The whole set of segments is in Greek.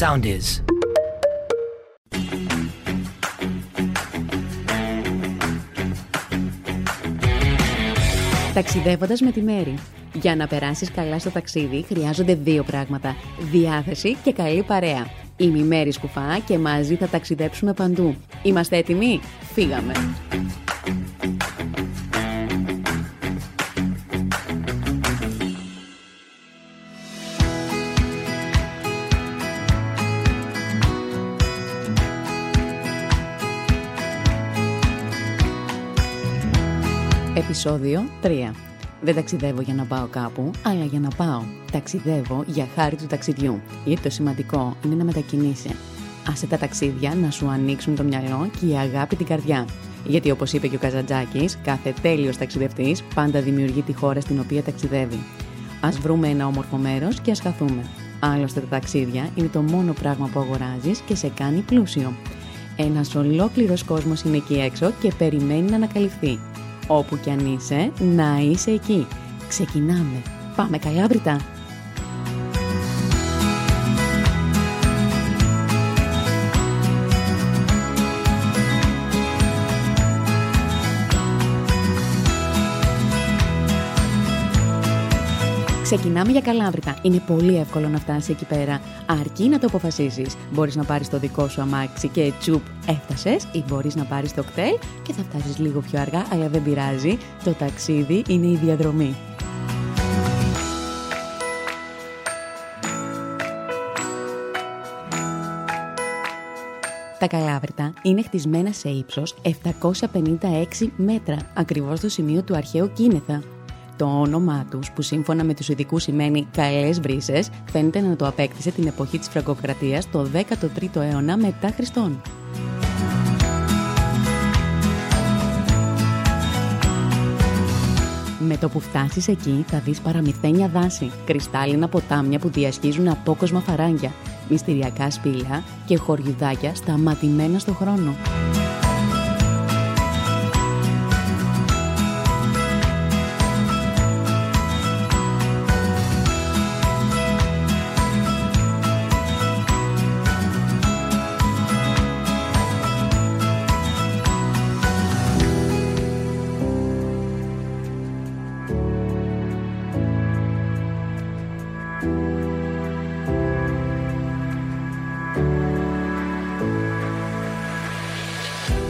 sound is. Ταξιδεύοντας με τη Μέρη. Για να περάσεις καλά στο ταξίδι χρειάζονται δύο πράγματα: διάθεση και καλή παρέα. Είμαι η Μέρη Σκουφά και μαζί θα ταξιδέψουμε παντού. Είμαστε έτοιμοι; Φύγαμε! Επισόδιο 3. Δεν ταξιδεύω για να πάω κάπου, αλλά για να πάω. Ταξιδεύω για χάρη του ταξιδιού. Γιατί το σημαντικό είναι να μετακινήσει. Άσε τα ταξίδια να σου ανοίξουν το μυαλό και η αγάπη την καρδιά. Γιατί όπως είπε και ο Καζαντζάκης, κάθε τέλειος ταξιδευτής πάντα δημιουργεί τη χώρα στην οποία ταξιδεύει. Α βρούμε ένα όμορφο μέρος και ας χαθούμε. Άλλωστε τα ταξίδια είναι το μόνο πράγμα που αγοράζεις και σε κάνει πλούσιο. Ένας ολόκληρος κόσμος είναι εκεί έξω και περιμένει να ανακαλυφθεί. Όπου κι αν είσαι, να είσαι εκεί. Ξεκινάμε. Πάμε καλά, Βρυτά. Ξεκινάμε για Καλάβρητα. Είναι πολύ εύκολο να φτάσεις εκεί πέρα. Αρκεί να το αποφασίσεις. Μπορείς να πάρεις το δικό σου αμάξι και τσουπ έφτασες, ή μπορείς να πάρεις το κτέλ και θα φτάσεις λίγο πιο αργά, αλλά δεν πειράζει. Το ταξίδι είναι η διαδρομή. Τα Καλάβρητα είναι χτισμένα σε ύψος 756 μέτρα, ακριβώς στο σημείο του αρχαίου Κίνεθα. Το όνομά τους, που σύμφωνα με τους ειδικούς σημαίνει «καλές βρύσες», φαίνεται να το απέκτησε την εποχή της Φραγκοκρατίας το 13ο αιώνα μετά Χριστόν. Με το που φτάσεις εκεί θα δεις παραμυθένια δάση, κρυστάλλινα ποτάμια που διασχίζουν απόκοσμα φαράγγια, μυστηριακά σπήλια και χωριουδάκια σταματημένα στο χρόνο.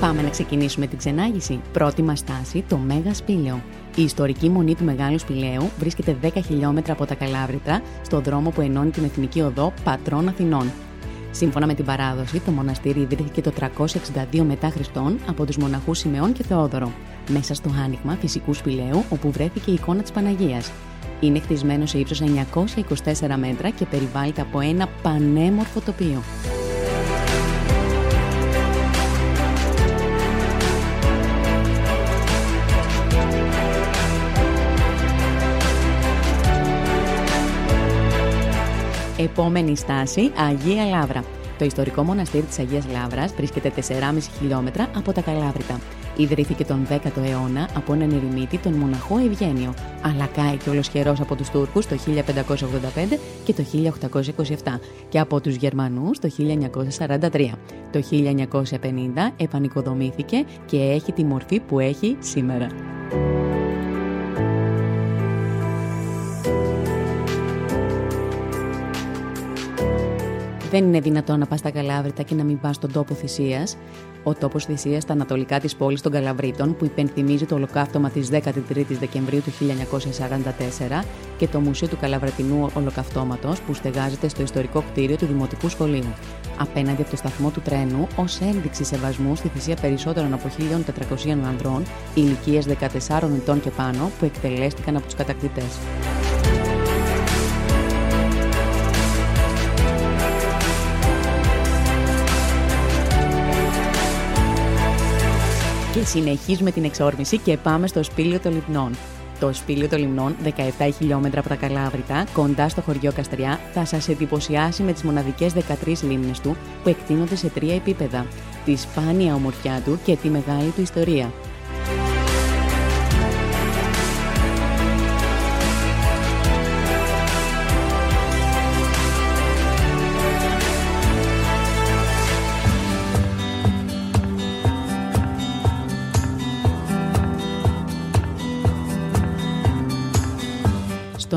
Πάμε να ξεκινήσουμε την ξενάγηση. Πρώτη μας στάση, το Μέγα Σπήλαιο. Η ιστορική μονή του Μεγάλου Σπηλαίου βρίσκεται 10 χιλιόμετρα από τα Καλάβρητα, στο δρόμο που ενώνει την Εθνική Οδό Πατρών Αθηνών. Σύμφωνα με την παράδοση, το μοναστήρι ιδρύθηκε το 362 μετά Χριστόν από τους μοναχούς Σιμεών και Θεόδωρο, μέσα στο άνοιγμα φυσικού σπηλαίου όπου βρέθηκε η εικόνα της Παναγίας. Είναι χτισμένο σε ύψος 924 μέτρα και περιβάλλεται από ένα πανέμορφο τοπίο. Επόμενη στάση, Αγία Λάβρα. Το ιστορικό μοναστήρι της Αγίας Λάβρα βρίσκεται 4,5 χιλιόμετρα από τα Καλάβρητα. Ιδρύθηκε τον 10ο αιώνα από έναν ερημίτη, τον μοναχό Ευγένιο, αλλά κάηκε ολοσχερός από τους Τούρκους το 1585 και το 1827 και από τους Γερμανούς το 1943. Το 1950 επανοικοδομήθηκε και έχει τη μορφή που έχει σήμερα. Δεν είναι δυνατόν να πας στα Καλάβρητα και να μην πας στον τόπο θυσίας. Ο τόπος θυσίας στα ανατολικά της πόλης των Καλαβρίτων, που υπενθυμίζει το ολοκαύτωμα της 13η Δεκεμβρίου του 1944 και το Μουσείο του Καλαβρατινού Ολοκαυτώματος, που στεγάζεται στο ιστορικό κτίριο του Δημοτικού Σχολείου. Απέναντι από το σταθμό του τρένου, ως ένδειξη σεβασμού στη θυσία περισσότερων από 1.400 ανδρών ηλικίες 14 ετών και πάνω, που εκτελέστηκαν από τους κατακτητές. Και συνεχίζουμε την εξόρμηση και πάμε στο σπήλιο των Λιμνών. Το σπήλιο των Λιμνών, 17 χιλιόμετρα από τα Καλάβρητα, κοντά στο χωριό Καστριά, θα σας εντυπωσιάσει με τις μοναδικές 13 λίμνες του που εκτείνονται σε τρία επίπεδα. Τη σπάνια ομορφιά του και τη μεγάλη του ιστορία.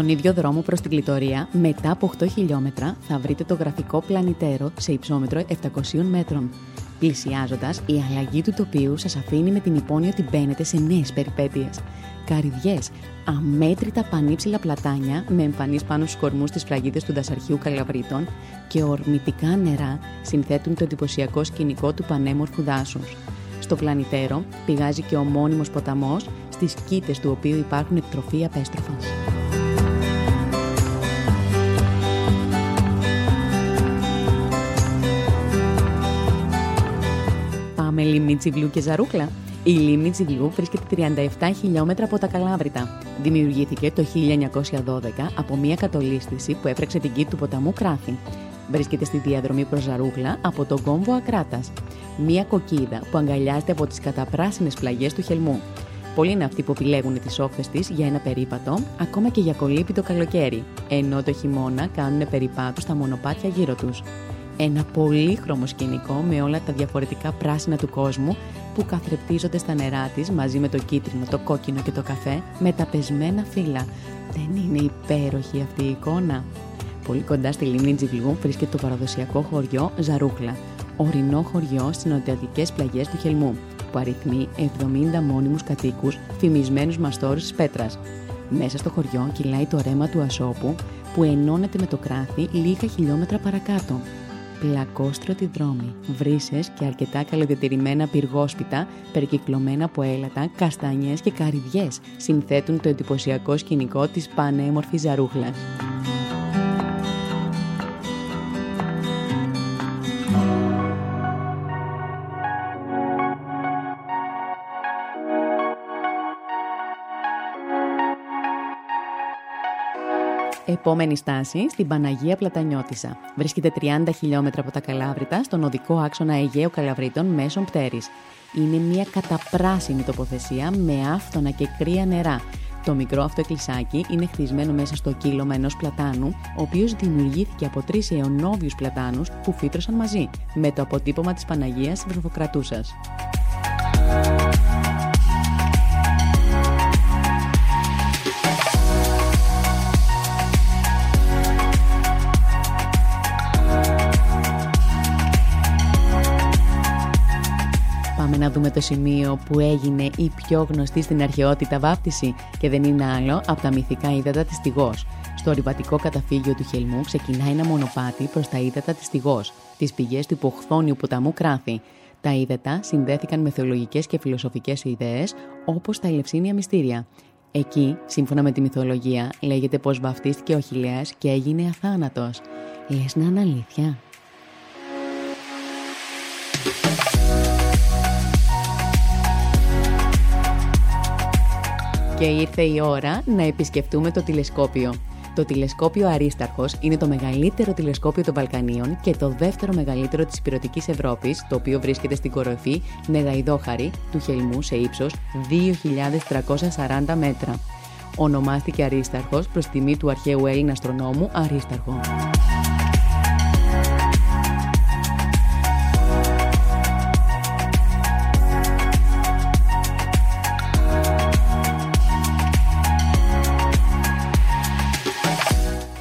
Στον ίδιο δρόμο προς την Κλητορία, μετά από 8 χιλιόμετρα, θα βρείτε το γραφικό πλανητέρο σε υψόμετρο 700 μέτρων. Πλησιάζοντας, η αλλαγή του τοπίου σας αφήνει με την υπόνοια ότι μπαίνετε σε νέες περιπέτειες. Καρυδιές, αμέτρητα πανύψηλα πλατάνια με εμφανείς πάνω στους κορμούς της φραγίδε του δασαρχείου Καλαβρίτων και ορμητικά νερά συνθέτουν το εντυπωσιακό σκηνικό του πανέμορφου δάσους. Στο πλανητέρο πηγάζει και ο μόνιμος ποταμός, στις κήτες του οποίου υπάρχουν εκτροφή απέστροφα. Πάμε λίμνη Τσιβλού και Ζαρούκλα. Η λίμνη Τσιβλού βρίσκεται 37 χιλιόμετρα από τα Καλάβρητα. Δημιουργήθηκε το 1912 από μια κατολίσθηση που έπρεξε την κήτη του ποταμού Κράφη. Βρίσκεται στη διαδρομή προς Ζαρούγλα από τον κόμβο Ακράτας. Μία κοκκίδα που αγκαλιάζεται από τις καταπράσινες πλαγιές του Χελμού. Πολλοί είναι αυτοί που επιλέγουν τις όχθες της για ένα περίπατο, ακόμα και για κολύμπη το καλοκαίρι, ενώ το χειμώνα κάνουν περιπάτους στα μονοπάτια γύρω τους. Ένα πολύχρωμο σκηνικό με όλα τα διαφορετικά πράσινα του κόσμου που καθρεπτίζονται στα νερά της μαζί με το κίτρινο, το κόκκινο και το καφέ με τα πεσμένα φύλλα. Δεν είναι υπέροχη αυτή η εικόνα. Πολύ κοντά στη λίμνη Τζιβλιού βρίσκεται το παραδοσιακό χωριό Ζαρούχλα, ορεινό χωριό στις νοτιωτικέ πλαγιές του Χελμού, που αριθμεί 70 μόνιμους κατοίκους φημισμένους μαστόρου της πέτρας. Μέσα στο χωριό κυλάει το ρέμα του Ασόπου, που ενώνεται με το κράθι λίγα χιλιόμετρα παρακάτω. Πλακόστρωτοι δρόμοι, βρύσες και αρκετά καλοδιατηρημένα πυργόσπιτα, περικυκλωμένα από έλατα, καστανιές και καρυδιές, συνθέτουν το εντυπωσιακό σκηνικό της πανέμορφης ζαρούχλας. Επόμενη στάση στην Παναγία Πλατανιώτησα. Βρίσκεται 30 χιλιόμετρα από τα Καλάβρητα στον οδικό άξονα Αιγαίου Καλαβρίτων μέσων Πτέρης. Είναι μια καταπράσινη τοποθεσία με άφθονα και κρύα νερά. Το μικρό αυτό εκκλησάκι είναι χτισμένο μέσα στο κύλωμα ενός πλατάνου, ο οποίος δημιουργήθηκε από τρεις αιωνόβιους πλατάνους που φύτρωσαν μαζί, με το αποτύπωμα της Παναγίας Βρυφοκρατούσας. Δούμε το σημείο που έγινε η πιο γνωστή στην αρχαιότητα βάπτιση και δεν είναι άλλο από τα μυθικά ύδατα της Τιγός. Στο ορειβατικό καταφύγιο του Χελμού ξεκινάει ένα μονοπάτι προς τα ύδατα της Τιγός, τις πηγές του υποχθόνιου ποταμού Κράθη. Τα ύδατα συνδέθηκαν με θεολογικές και φιλοσοφικές ιδέες όπως τα ηλευσίνια μυστήρια. Εκεί, σύμφωνα με τη μυθολογία, λέγεται πως βαφτίστηκε ο Χιλέας και έγινε αθάνατος. Λες να είναι αλήθεια; Και ήρθε η ώρα να επισκεφτούμε το τηλεσκόπιο. Το τηλεσκόπιο Αρίσταρχος είναι το μεγαλύτερο τηλεσκόπιο των Βαλκανίων και το δεύτερο μεγαλύτερο της Υπηρετικής Ευρώπης, το οποίο βρίσκεται στην κοροφή Νεγαϊδόχαρη του Χελμού σε ύψος 2.340 μέτρα. Ονομάστηκε Αρίσταρχος προς τιμή του αρχαίου Έλληνα αστρονόμου Αρίσταρχο.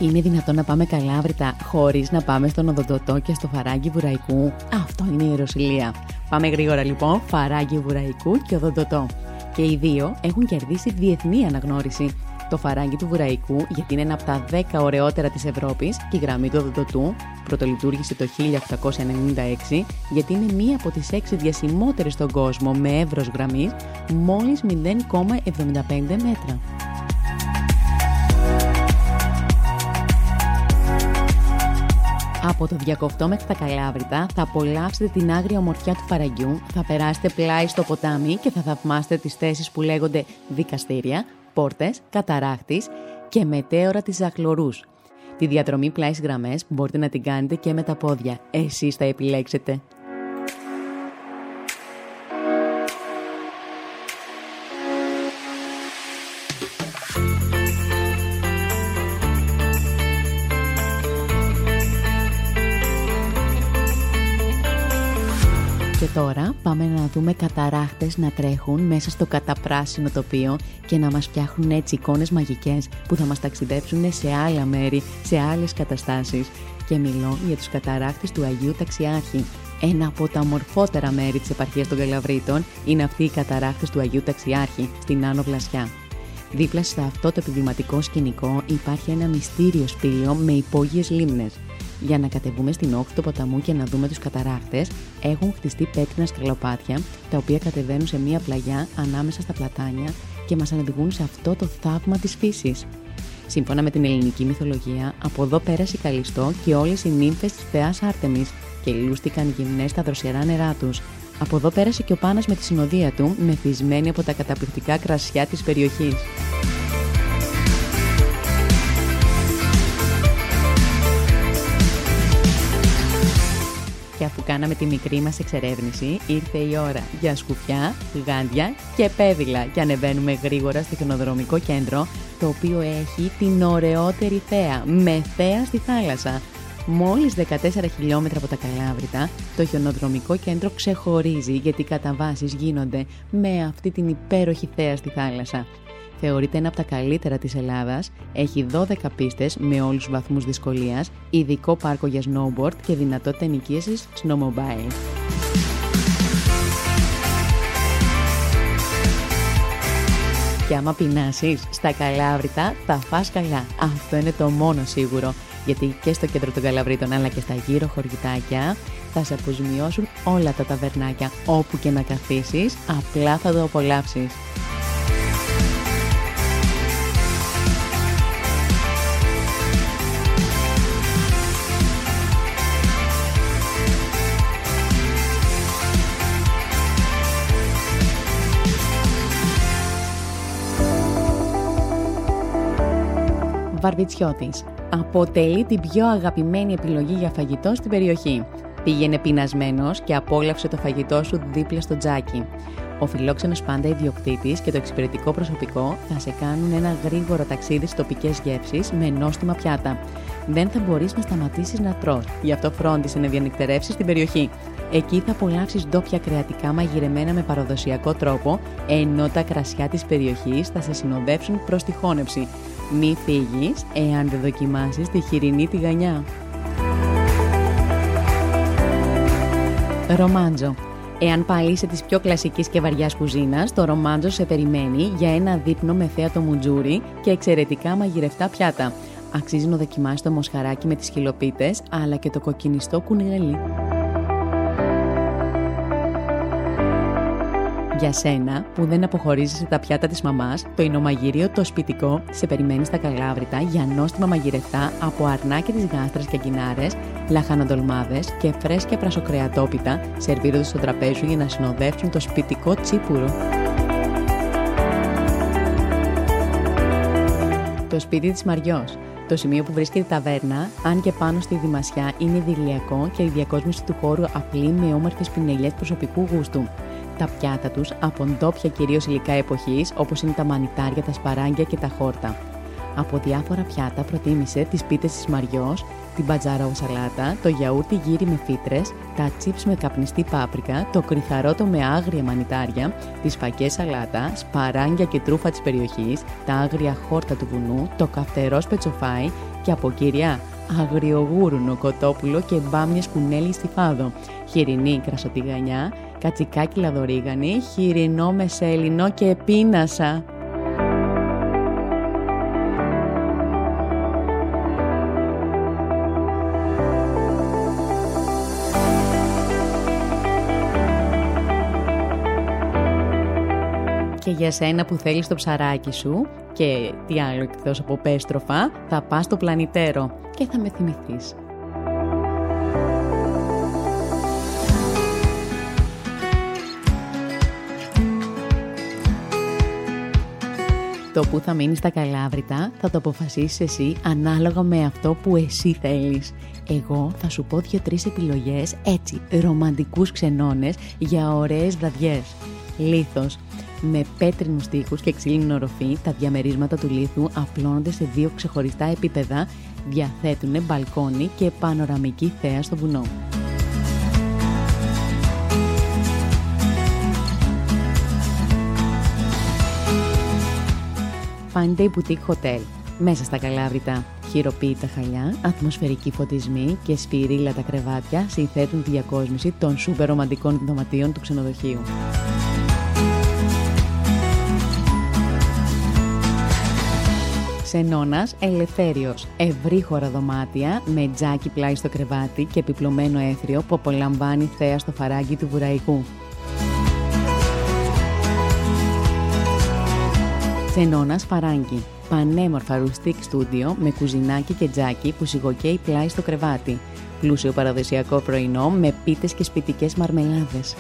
Είναι δυνατόν να πάμε καλάβρητα χωρίς να πάμε στον Οδοντοτό και στο φαράγγι Βουραϊκού; Αυτό είναι η Ιεροσιλία. Πάμε γρήγορα λοιπόν, φαράγγι Βουραϊκού και Οδοντοτό. Και οι δύο έχουν κερδίσει διεθνή αναγνώριση. Το φαράγγι του Βουραϊκού, γιατί είναι ένα από τα 10 ωραιότερα της Ευρώπης, και η γραμμή του Οδοντοτού πρωτολειτουργήσε το 1896, γιατί είναι μία από τις 6 διασημότερες στον κόσμο με εύρος γραμμής μόλις 0,75 μέτρα. Από το διακοπτό μέχρι τα Καλάβρητα θα απολαύσετε την άγρια ομορφιά του φαραγγιού, θα περάσετε πλάι στο ποτάμι και θα θαυμάσετε τις θέσεις που λέγονται δικαστήρια, πόρτες, καταράχτης και μετέωρα της Ζαχλωρούς. Τη διαδρομή πλάι γραμμές μπορείτε να την κάνετε και με τα πόδια. Εσείς θα επιλέξετε. Τώρα πάμε να δούμε καταράχτες να τρέχουν μέσα στο καταπράσινο τοπίο και να μας φτιάχνουν έτσι εικόνες μαγικές που θα μας ταξιδέψουν σε άλλα μέρη, σε άλλες καταστάσεις. Και μιλώ για τους καταράχτες του Αγίου Ταξιάρχη. Ένα από τα μορφότερα μέρη της επαρχίας των Καλαβρίτων είναι αυτοί οι καταράχτες του Αγίου Ταξιάρχη στην Άνω Βλασιά. Δίπλα σε αυτό το επιβληματικό σκηνικό υπάρχει ένα μυστήριο σπήλαιο με υπόγειες λίμνες. Για να κατεβούμε στην όχθη του ποταμού και να δούμε τους καταράχτες, έχουν χτιστεί πέτρινα σκαλοπάτια, τα οποία κατεβαίνουν σε μία πλαγιά ανάμεσα στα πλατάνια και μας αναδηγούν σε αυτό το θαύμα της φύσης. Σύμφωνα με την ελληνική μυθολογία, από εδώ πέρασε η Καλιστό και όλες οι νύμφες της θεάς Άρτεμις και λούστηκαν γυμνές στα δροσερά νερά τους. Από εδώ πέρασε και ο Πάνας με τη συνοδεία του, μεθυσμένη από τα καταπληκτικά κρασιά της περιοχής. Και αφού κάναμε τη μικρή μας εξερεύνηση, ήρθε η ώρα για σκουφιά, γάντια και πέδιλα και ανεβαίνουμε γρήγορα στο χιονοδρομικό κέντρο, το οποίο έχει την ωραιότερη θέα, με θέα στη θάλασσα. Μόλις 14 χιλιόμετρα από τα Καλάβρητα, το χιονοδρομικό κέντρο ξεχωρίζει γιατί οι καταβάσεις γίνονται με αυτή την υπέροχη θέα στη θάλασσα. Θεωρείται ένα από τα καλύτερα της Ελλάδας, έχει 12 πίστες με όλους τους βαθμούς δυσκολίας, ειδικό πάρκο για snowboard και δυνατότητα ενοικίασης snowmobile. Και άμα πεινάσεις στα Καλάβρητα θα φας καλά. Αυτό είναι το μόνο σίγουρο γιατί και στο κέντρο των Καλαβρίτων αλλά και στα γύρω χωριητάκια θα σε αποζημιώσουν όλα τα ταβερνάκια όπου και να καθίσεις, απλά θα το απολαύσεις. Βαρβιτσιώτης αποτελεί την πιο αγαπημένη επιλογή για φαγητό στην περιοχή. Πήγαινε πεινασμένος και απόλαυσε το φαγητό σου δίπλα στο τζάκι. Ο φιλόξενος πάντα ιδιοκτήτης και το εξυπηρετικό προσωπικό θα σε κάνουν ένα γρήγορο ταξίδι στις τοπικές γεύσεις με νόστιμα πιάτα. Δεν θα μπορείς να σταματήσεις να τρως, γι' αυτό φρόντισε να διανυκτερεύσεις την περιοχή. Εκεί θα απολαύσεις ντόπια κρεατικά μαγειρεμένα με παραδοσιακό τρόπο, ενώ τα κρασιά της περιοχής θα σε συνοδεύσουν προς τη χώνευση. Μη φύγεις εάν δεν δοκιμάσεις τη χοιρινή τηγανιά. Ρομάντζο. Εάν πάλι είσαι της πιο κλασικής και βαριάς κουζίνας, το ρομάντζο σε περιμένει για ένα δείπνο με θέατο μουτζούρι και εξαιρετικά μαγειρευτά πιάτα. Αξίζει να δοκιμάσεις το μοσχαράκι με τις χιλοπίτες, αλλά και το κοκκινιστό κουνελί. Για σένα που δεν αποχωρίζει τα πιάτα της μαμάς, το εινομαγείριο το σπιτικό σε περιμένεις στα καλάβρητα για νόστιμα μαγειρευτά από αρνάκια τη γάστρα και αγκινάρες, λαχανοδολμάδε και φρέσκια πρασοκρεατόπιτα σερβίρονται στο τραπέζι σου για να συνοδεύσουν το σπιτικό τσίπουρο. Το σπίτι της Μαριός. Το σημείο που βρίσκεται η ταβέρνα, αν και πάνω στη Δημασιά, είναι ιδηλιακό και η διακόσμηση του χώρου απλή με όμορφες πινελιές προσωπικού γούστου τα πιάτα τους από ντόπια κυρίως υλικά εποχής όπως είναι τα μανιτάρια, τα σπαράγγια και τα χόρτα. Από διάφορα πιάτα προτίμησε τις πίτες της Μαριός, την μπατζαρό σαλάτα, το γιαούρτι γύρι με φύτρες, τα τσίπς με καπνιστή πάπρικα, το κρυθαρότο με άγρια μανιτάρια, τη φακές σαλάτα, σπαράγγια και τρούφα της περιοχής, τα άγρια χόρτα του βουνού, το καυτερό σπετσοφάι και από κυρία αγριογούρουνο κοτόπουλο και μπάμια κουνέλι στη φάδο, χοιρινή κρασοτηγανιά, κατσικάκι λαδορίγανη, χοιρινό μεσέλινο και πίνασα. Και για σένα που θέλεις το ψαράκι σου και τι άλλο εκτός από πέστροφα, θα πας στο πλανητέρο και θα με θυμηθείς. Το που θα μείνεις στα καλάβρητα θα το αποφασίσεις εσύ ανάλογα με αυτό που εσύ θέλεις. Εγώ θα σου πω δύο-τρεις επιλογές έτσι, ρομαντικούς ξενώνες για ωραίες βραδιές. Λίθος. Με πέτρινους τοίχους και ξύλινη οροφή, τα διαμερίσματα του λίθου απλώνονται σε δύο ξεχωριστά επίπεδα, διαθέτουν μπαλκόνι και πανοραμική θέα στο βουνό. Fine Day Boutique Hotel. Μέσα στα Καλάβρητα, χειροποίητα χαλιά, ατμοσφαιρικοί φωτισμοί και σφυρίλα τα κρεβάτια συνθέτουν τη διακόσμηση των σούπερ ρομαντικών δωματίων του ξενοδοχείου. Ξενώνας Ελευθέριος. Ευρύχωρα δωμάτια με τζάκι πλάι στο κρεβάτι και επιπλωμένο έθριο που απολαμβάνει θέα στο φαράγγι του βουραϊκού. Ξενώνας Φαράγγι. Πανέμορφα ρουστικ στούντιο με κουζινάκι και τζάκι που σιγοκαίει πλάι στο κρεβάτι. Πλούσιο παραδοσιακό πρωινό με πίτες και σπιτικές μαρμελάδες.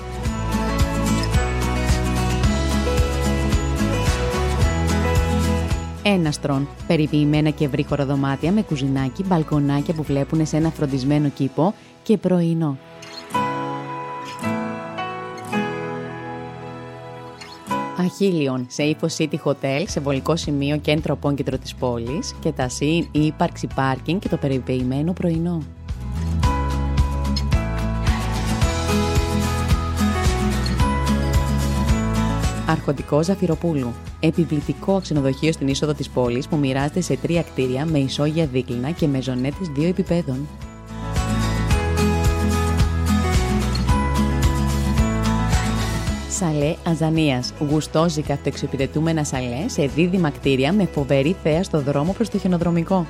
Έναστρον, περιποιημένα και ευρύχωρα δωμάτια με κουζινάκι, μπαλκονάκια που βλέπουν σε ένα φροντισμένο κήπο και πρωινό. Αχίλιον, σε ύφο City Hotel, σε βολικό σημείο κέντρο απόκεντρο της πόλης και τα ΣΥΝ, η ύπαρξη πάρκινγκ και το περιποιημένο πρωινό. Αρχοντικό Ζαφυροπούλου. Επιβλητικό ξενοδοχείο στην είσοδο της πόλης που μοιράζεται σε τρία κτίρια με ισόγεια δίκλινα και με ζωνέτες δύο επιπέδων. Σαλέ Αζανίας. Γουστόζικα αυτοεξυπηρετούμενα σαλέ σε δίδυμα κτίρια με φοβερή θέα στο δρόμο προς το χιονοδρομικό.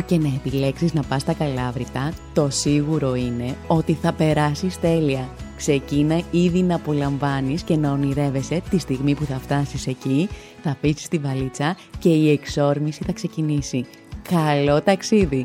Όπου και να επιλέξεις να πας στα Καλάβρητα, το σίγουρο είναι ότι θα περάσεις τέλεια. Ξεκίνα ήδη να απολαμβάνεις και να ονειρεύεσαι τη στιγμή που θα φτάσεις εκεί, θα αφήσεις τη βαλίτσα και η εξόρμηση θα ξεκινήσει. Καλό ταξίδι!